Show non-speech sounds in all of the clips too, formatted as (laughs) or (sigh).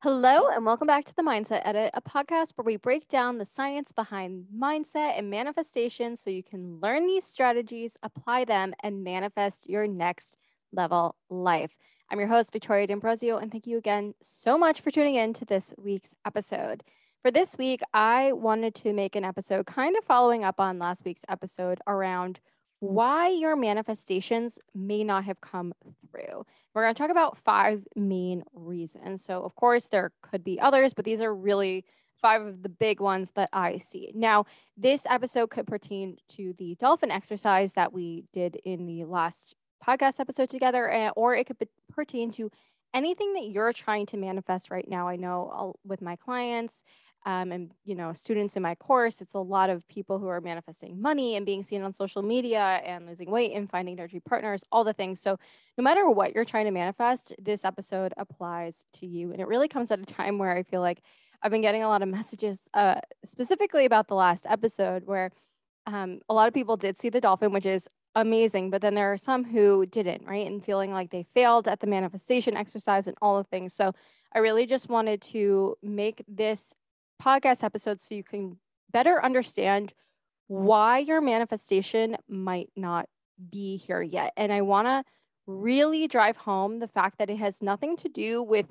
Hello, and welcome back to the Mindset Edit, a podcast where we break down the science behind mindset and manifestation so you can learn these strategies, apply them, and manifest your next level life. I'm your host, Victoria D'Ambrosio, and thank you again so much for tuning in to this week's episode. For this week, I wanted to make an episode kind of following up on last week's episode around why your manifestations may not have come through. We're going to talk about five main reasons. So, of course, there could be others, but these are really five of the big ones that I see. Now, this episode could pertain to the dolphin exercise that we did in the last podcast episode together, eh, or it could pertain to anything that you're trying to manifest right now. I know with my clients, um, and you know students in my course it's a lot of people who are manifesting money and being seen on social media and losing weight and finding their dream partners all the things. So no matter what you're trying to manifest this episode applies to you. And it really comes at a time where i feel like i've been getting a lot of (laughs) messages uh, specifically about the last episode where um, a lot of people did see the dolphin which is amazing but then there are some who didn't right and feeling like they failed at the manifestation exercise and all the things. So I really just wanted to make this podcast episodes so you can better understand why your manifestation might not be here yet. And I want to really drive home the fact that it has nothing to do with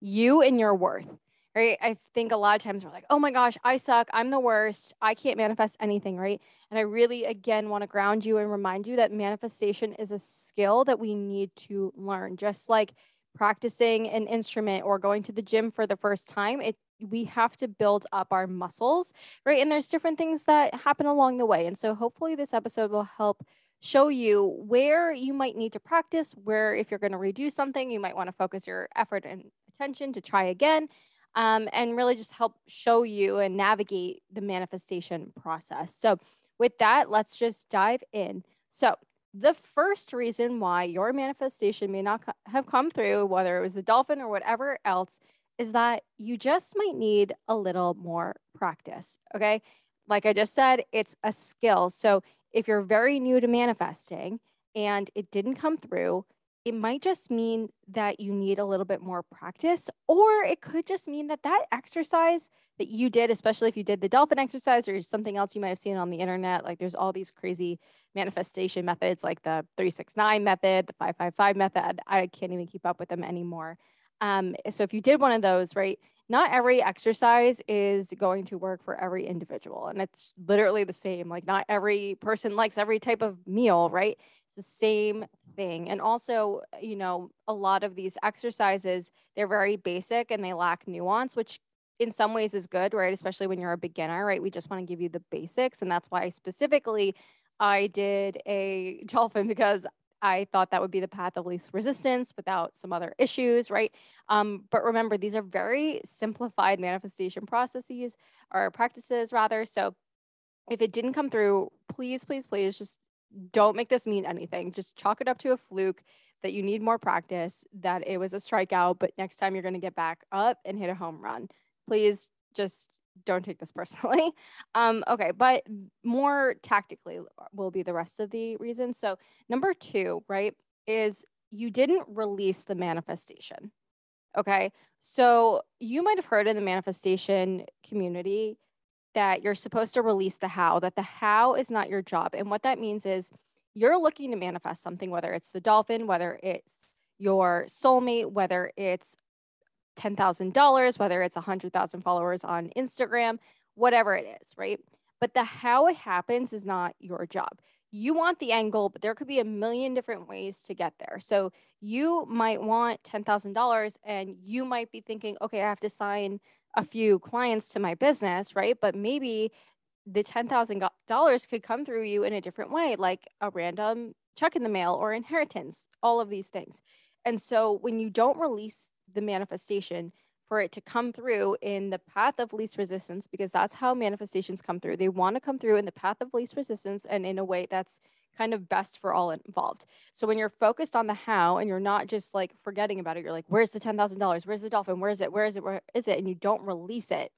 you and your worth. Right. I think a lot of times we're like, oh my gosh, I suck. I'm the worst. I can't manifest anything. Right. And I really, again, want to ground you and remind you that manifestation is a skill that we need to learn. Just like practicing an instrument or going to the gym for the first time, it we have to build up our muscles, right? And there's different things that happen along the way. And so hopefully this episode will help show you where you might need to practice, where if you're going to redo something, you might want to focus your effort and attention to try again. Um, and really just help show you and navigate the manifestation process. So, with that, let's just dive in. So, the first reason why your manifestation may not co- have come through, whether it was the dolphin or whatever else, is that you just might need a little more practice. Okay. Like I just said, it's a skill. So if you're very new to manifesting and it didn't come through, it might just mean that you need a little bit more practice, or it could just mean that that exercise that you did, especially if you did the dolphin exercise or something else you might have seen on the internet, like there's all these crazy manifestation methods like the 369 method, the 555 method. I can't even keep up with them anymore. Um, so if you did one of those, right, not every exercise is going to work for every individual. And it's literally the same. Like not every person likes every type of meal, right? It's the same thing. And also, you know, a lot of these exercises, they're very basic and they lack nuance, which in some ways is good, right? Especially when you're a beginner, right? We just want to give you the basics. And that's why specifically I did a (laughs) dolphin because I thought that would be the path of least resistance without some other issues, right? Um, but remember, these are very simplified manifestation processes or practices, rather. So if it didn't come through, please, please, please just don't make this mean anything. Just chalk it up to a fluke that you need more practice, that it was a strikeout, but next time you're going to get back up and hit a home run. Please just don't take this (laughs) personally. Um, okay, but more tactically will be the rest of the reasons. So, number two, right, is you didn't release the manifestation. Okay, so you might have heard in the manifestation community that you're supposed to release the how, that the how is not your job. And what that means is you're looking to manifest something, whether it's the dolphin, whether it's your soulmate, whether it's $10,000, whether it's 100,000 followers on Instagram, whatever it is, right? But the how it happens is not your job. You want the end goal, but there could be a million different ways to get there. So you might want $10,000 and you might be thinking, okay, I have to sign a few clients to my business, right? But maybe the $10,000 could come through you in a different way, like a random check in the mail or inheritance, all of these things. And so when you don't release the manifestation for it to come through in the path of least resistance because that's how manifestations come through. They want to come through in the path of least resistance and in a way that's kind of best for all involved. So when you're focused on the how and you're not just like forgetting about it, you're like, where's the $10,000? Where's the dolphin? Where is it? Where is it? Where is it? And you don't release it.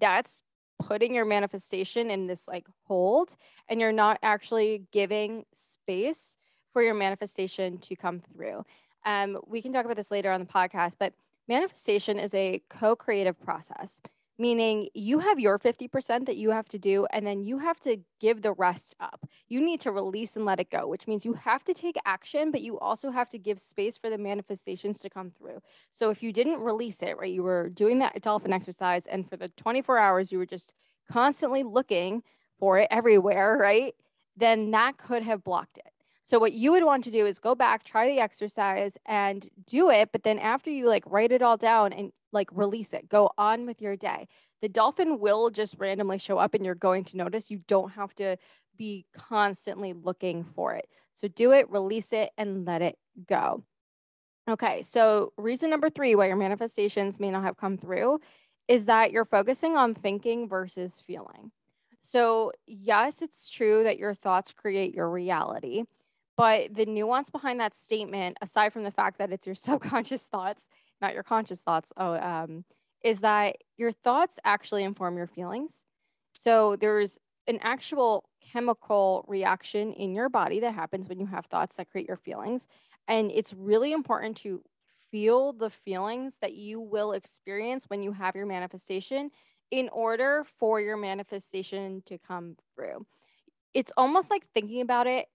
That's putting your manifestation in this like hold and you're not actually giving space for your manifestation to come through. Um, we can talk about this later on the podcast, but manifestation is a co creative process, meaning you have your 50% that you have to do, and then you have to give the rest up. You need to release and let it go, which means you have to take action, but you also have to give space for the manifestations to come through. So if you didn't release it, right, you were doing that dolphin exercise, and for the 24 hours, you were just constantly looking for it everywhere, right? Then that could have blocked it. So what you would want to do is go back, try the exercise and do it, but then after you like write it all down and like release it, go on with your day. The dolphin will just randomly show up and you're going to notice you don't have to be constantly looking for it. So do it, release it and let it go. Okay, so reason number 3 why your manifestations may not have come through is that you're focusing on thinking versus feeling. So, yes, it's true that your thoughts create your reality, but the nuance behind that statement, aside from the fact that it's your (laughs) subconscious thoughts, not your conscious thoughts, oh, um, is that your thoughts actually inform your feelings. So there's an actual chemical reaction in your body that happens when you have thoughts that create your feelings. And it's really important to feel the feelings that you will experience when you have your manifestation in order for your manifestation to come through. It's almost like thinking about it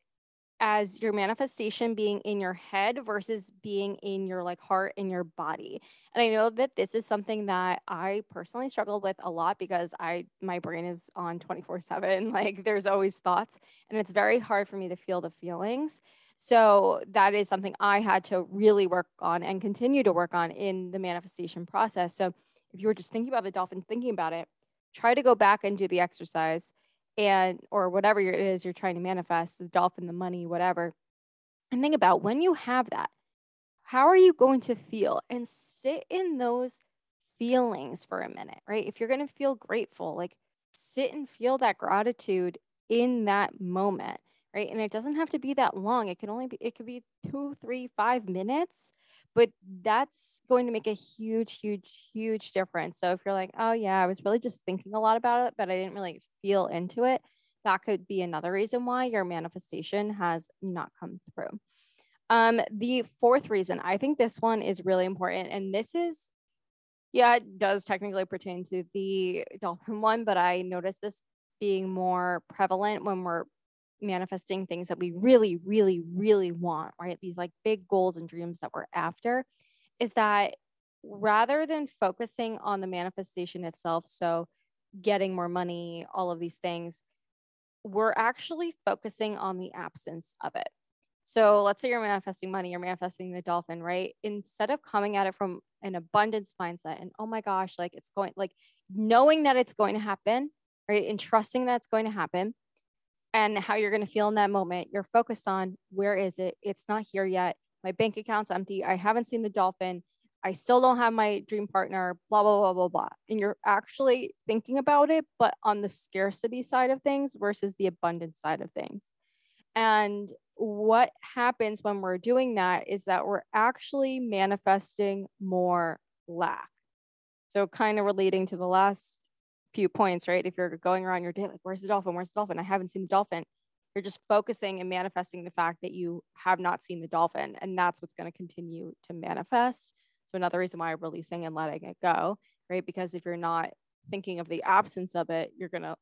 as your manifestation being in your head versus being in your like heart and your body. And I know that this is something that I personally struggled with a lot because I my brain is on 24/7 (laughs) like there's always thoughts and it's very hard for me to feel the feelings. So that is something I had to really work on and continue to work on in the manifestation process. So if you were just thinking about the dolphin thinking about it, try to go back and do the exercise and or whatever it is you're trying to manifest the dolphin the money whatever and think about when you have that how are you going to feel? And sit in those feelings for a minute right? If you're going to feel grateful like sit and feel that gratitude in that moment right? And it doesn't have to be that long. It can only be it could be two three five minutes but that's going to make a huge huge huge difference. So if you're like oh yeah i was really just thinking a lot about it but i didn't really feel into it that could be another reason why your manifestation has not come through. Um the fourth reason i think this one is really important and this is yeah it does technically pertain to the dolphin one but i noticed this being more prevalent when we're manifesting things that we really, really, really want, right? These like big goals and dreams that we're after, is that rather than focusing on the manifestation itself, so getting more money, all of these things, we're actually focusing on the absence of it. So let's say you're manifesting money, you're manifesting the dolphin, right? Instead of coming at it from an abundance mindset and oh my gosh, like it's going, like knowing that it's going to happen, right? And trusting that it's going to happen, and how you're going to feel in that moment. You're focused on where is it? It's not here yet. My bank account's empty. I haven't seen the dolphin. I still don't have my dream partner, blah, blah, blah, blah, blah. And you're actually thinking about it, but on the scarcity side of things versus the abundance side of things. And what happens when we're doing that is that we're actually manifesting more lack. So, kind of relating to the last few points, right? If you're going around your day, like, where's the dolphin? Where's the dolphin? I haven't seen the dolphin. You're just focusing and manifesting the fact that you have not seen the dolphin. And that's what's going to continue to manifest. So, another reason why releasing and letting it go, right? Because if you're not thinking of the absence of it, you're going (laughs) to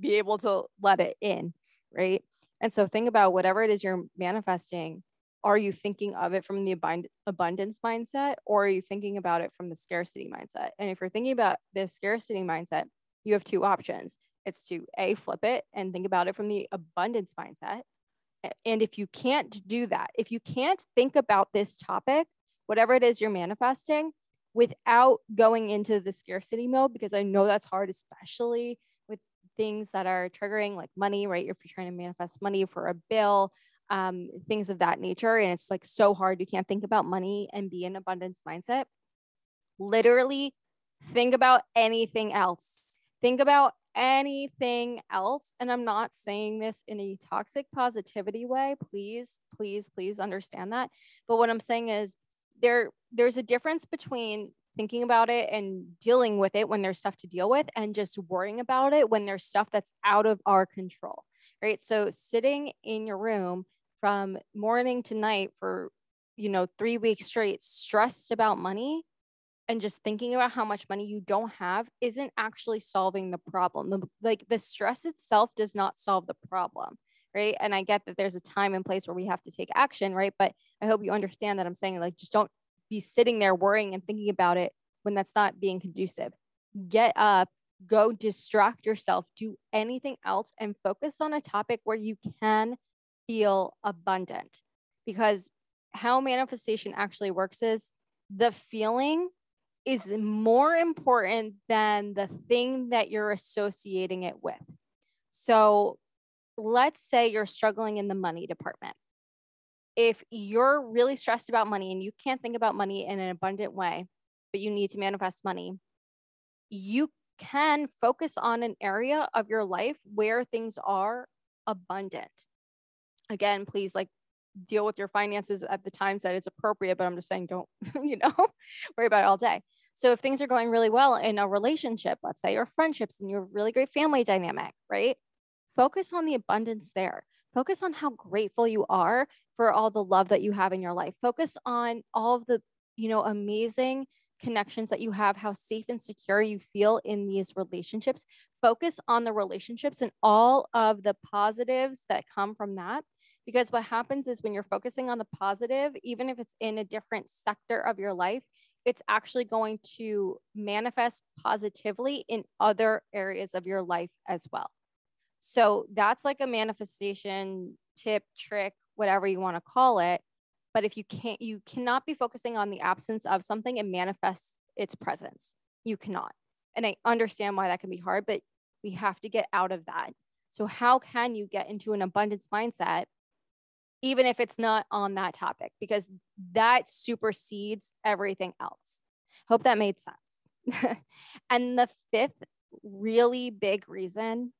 be able to let it in, right? And so, think about whatever it is you're manifesting are you thinking of it from the abund- abundance mindset or are you thinking about it from the scarcity mindset? And if you're thinking about the scarcity mindset, you have two options. It's to A, flip it and think about it from the abundance mindset. And if you can't do that, if you can't think about this topic, whatever it is you're manifesting, without going into the scarcity mode, because I know that's hard, especially with things that are triggering like money, right? If you're trying to manifest money for a bill, um, things of that nature. And it's like so hard. You can't think about money and be in abundance mindset. Literally think about anything else. Think about anything else. And I'm not saying this in a toxic positivity way. Please, please, please understand that. But what I'm saying is there there's a difference between thinking about it and dealing with it when there's stuff to deal with and just worrying about it when there's stuff that's out of our control right so sitting in your room from morning to night for you know 3 weeks straight stressed about money and just thinking about how much money you don't have isn't actually solving the problem. The, like the stress itself does not solve the problem, right? And I get that there's a time and place where we have to take action, right? But I hope you understand that I'm saying like just don't be sitting there worrying and thinking about it when that's not being conducive. Get up, go distract yourself, do anything else and focus on a topic where you can feel abundant. Because how manifestation actually works is the feeling is more important than the thing that you're associating it with. So let's say you're struggling in the money department. If you're really stressed about money and you can't think about money in an abundant way, but you need to manifest money, you can focus on an area of your life where things are abundant. Again, please like deal with your finances at the times that it's appropriate, but I'm just saying don't, (laughs) you know, (laughs) worry about it all day. So if things are going really well in a relationship, let's say your friendships and your really great family dynamic, right? Focus on the abundance there. Focus on how grateful you are for all the love that you have in your life. Focus on all of the, you know, amazing connections that you have, how safe and secure you feel in these relationships. Focus on the relationships and all of the positives that come from that. Because what happens is when you're focusing on the positive, even if it's in a different sector of your life, it's actually going to manifest positively in other areas of your life as well. So that's like a manifestation tip, trick, whatever you want to call it. But if you can't, you cannot be focusing on the absence of something and manifest its presence. You cannot. And I understand why that can be hard, but we have to get out of that. So, how can you get into an abundance mindset even if it's not on that topic, because that supersedes everything else. Hope that made sense. (laughs) and the fifth really big reason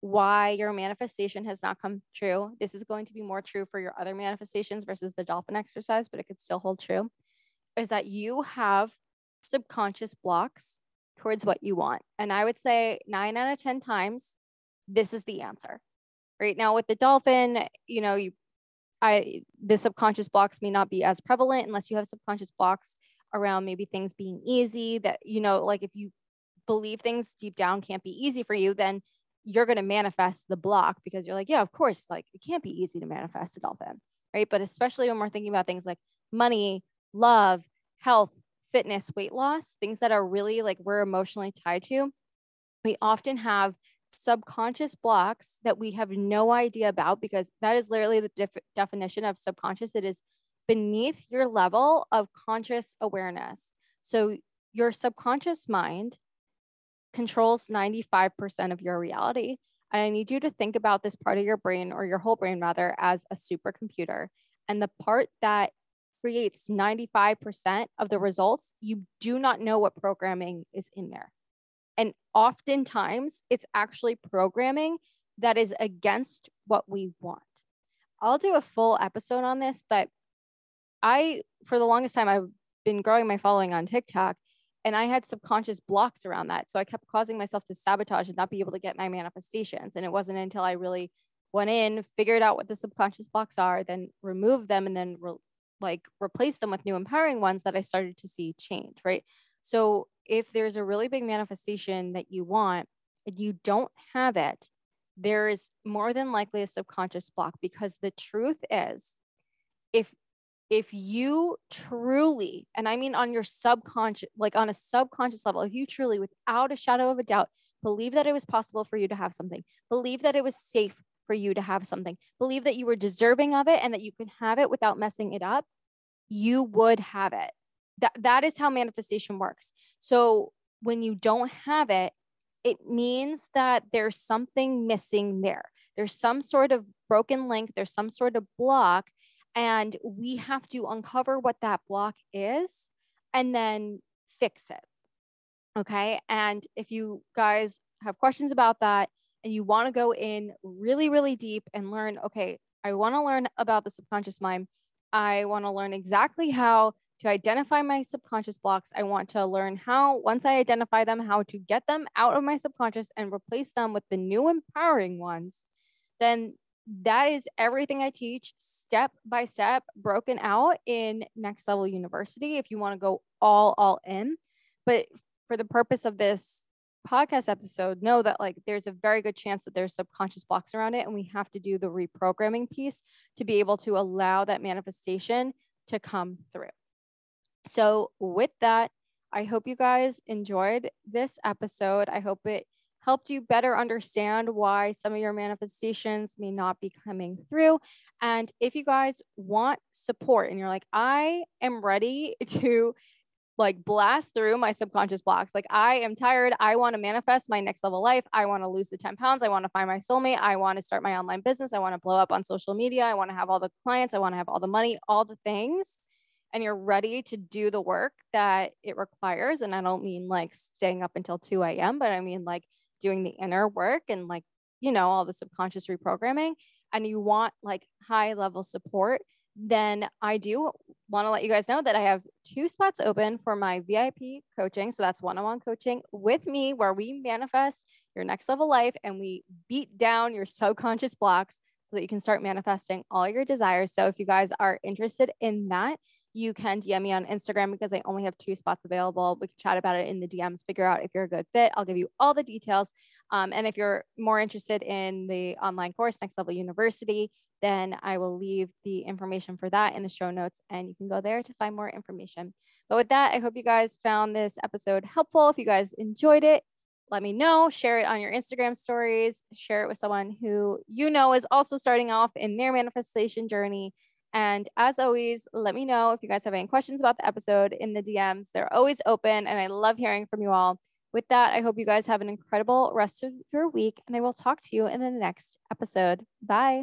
why your manifestation has not come true, this is going to be more true for your other manifestations versus the dolphin exercise, but it could still hold true, is that you have subconscious blocks towards what you want. And I would say nine out of 10 times, this is the answer. Right now, with the dolphin, you know, you I the subconscious blocks may not be as prevalent unless you have subconscious blocks around maybe things being easy that you know like if you believe things deep down can't be easy for you then you're going to manifest the block because you're like yeah of course like it can't be easy to manifest a dolphin right? But especially when we're thinking about things like money love health fitness weight loss things that are really like we're emotionally tied to we often have subconscious blocks that we have no idea about because that is literally the def- definition of subconscious. It is beneath your level of conscious awareness. So your subconscious mind controls 95% of your reality. And I need you to think about this part of your brain or your whole brain rather as a supercomputer. And the part that creates 95% of the results, you do not know what programming is in there. And oftentimes it's actually programming that is against what we want. I'll do a full episode on this, but I, for the longest time, I've been growing my following on TikTok and I had subconscious blocks around that. So I kept causing myself to sabotage and not be able to get my manifestations. And it wasn't until I really went in, figured out what the subconscious blocks are, then removed them and then re- like replace them with new empowering ones that I started to see change, right? So if there's a really big manifestation that you want and you don't have it, there is more than likely a subconscious block because the truth is if if you truly and i mean on your subconscious like on a subconscious level if you truly without a shadow of a doubt believe that it was possible for you to have something believe that it was safe for you to have something believe that you were deserving of it and that you can have it without messing it up you would have it that that is how manifestation works. So when you don't have it it means that there's something missing there. There's some sort of broken link there's some sort of block and we have to uncover what that block is and then fix it. Okay? And if you guys have questions about that and you want to go in really really deep and learn okay i want to learn about the subconscious mind. I want to learn exactly how to identify my subconscious blocks. I want to learn how, once I identify them, how to get them out of my subconscious and replace them with the new empowering ones. Then that is everything I teach step by step, broken out in Next Level YOUniversity. If you want to go all, all in, But for the purpose of this podcast episode, know that like there's a very good chance that there's subconscious blocks around it. And we have to do the reprogramming piece to be able to allow that manifestation to come through. So, with that, I hope you guys enjoyed this episode. I hope it helped you better understand why some of your manifestations may not be coming through. And if you guys want support and you're like, I am ready (laughs) to like blast through my subconscious blocks. Like I am tired. I want to manifest my next level life. I want to lose the 10 pounds. I want to find my soulmate. I want to start my online business. I want to blow up on social media. I want to have all the clients. I want to have all the money, all the things. And you're ready to do the work that it requires. And I don't mean like staying up until 2 a.m., but I mean like doing the inner work and like, you know, all the subconscious reprogramming. And you want like high level support then I do want to let you guys know that I have two spots open for my VIP coaching. So that's one on one coaching with me, where we manifest your next level life and we beat down your subconscious blocks so that you can start manifesting all your desires. So if you guys are interested in that, you can DM me on Instagram because I only have two spots available. We can chat about it in the DMs, figure out if you're a good fit. I'll give you all the details. Um, and if you're more interested in the online course, Next Level YOUniversity, then I will leave the information for that in the show notes and you can go there to find more information. But with that, I hope you guys found this episode helpful. If you guys enjoyed it, let me know. Share it on your Instagram stories. Share it with someone who you know is also starting off in their manifestation journey. And as always, let me know if you guys have any questions about the episode in the DMs. They're always open, and I love hearing from you all. With that, I hope you guys have an incredible rest of your week, and I will talk to you in the next episode. Bye.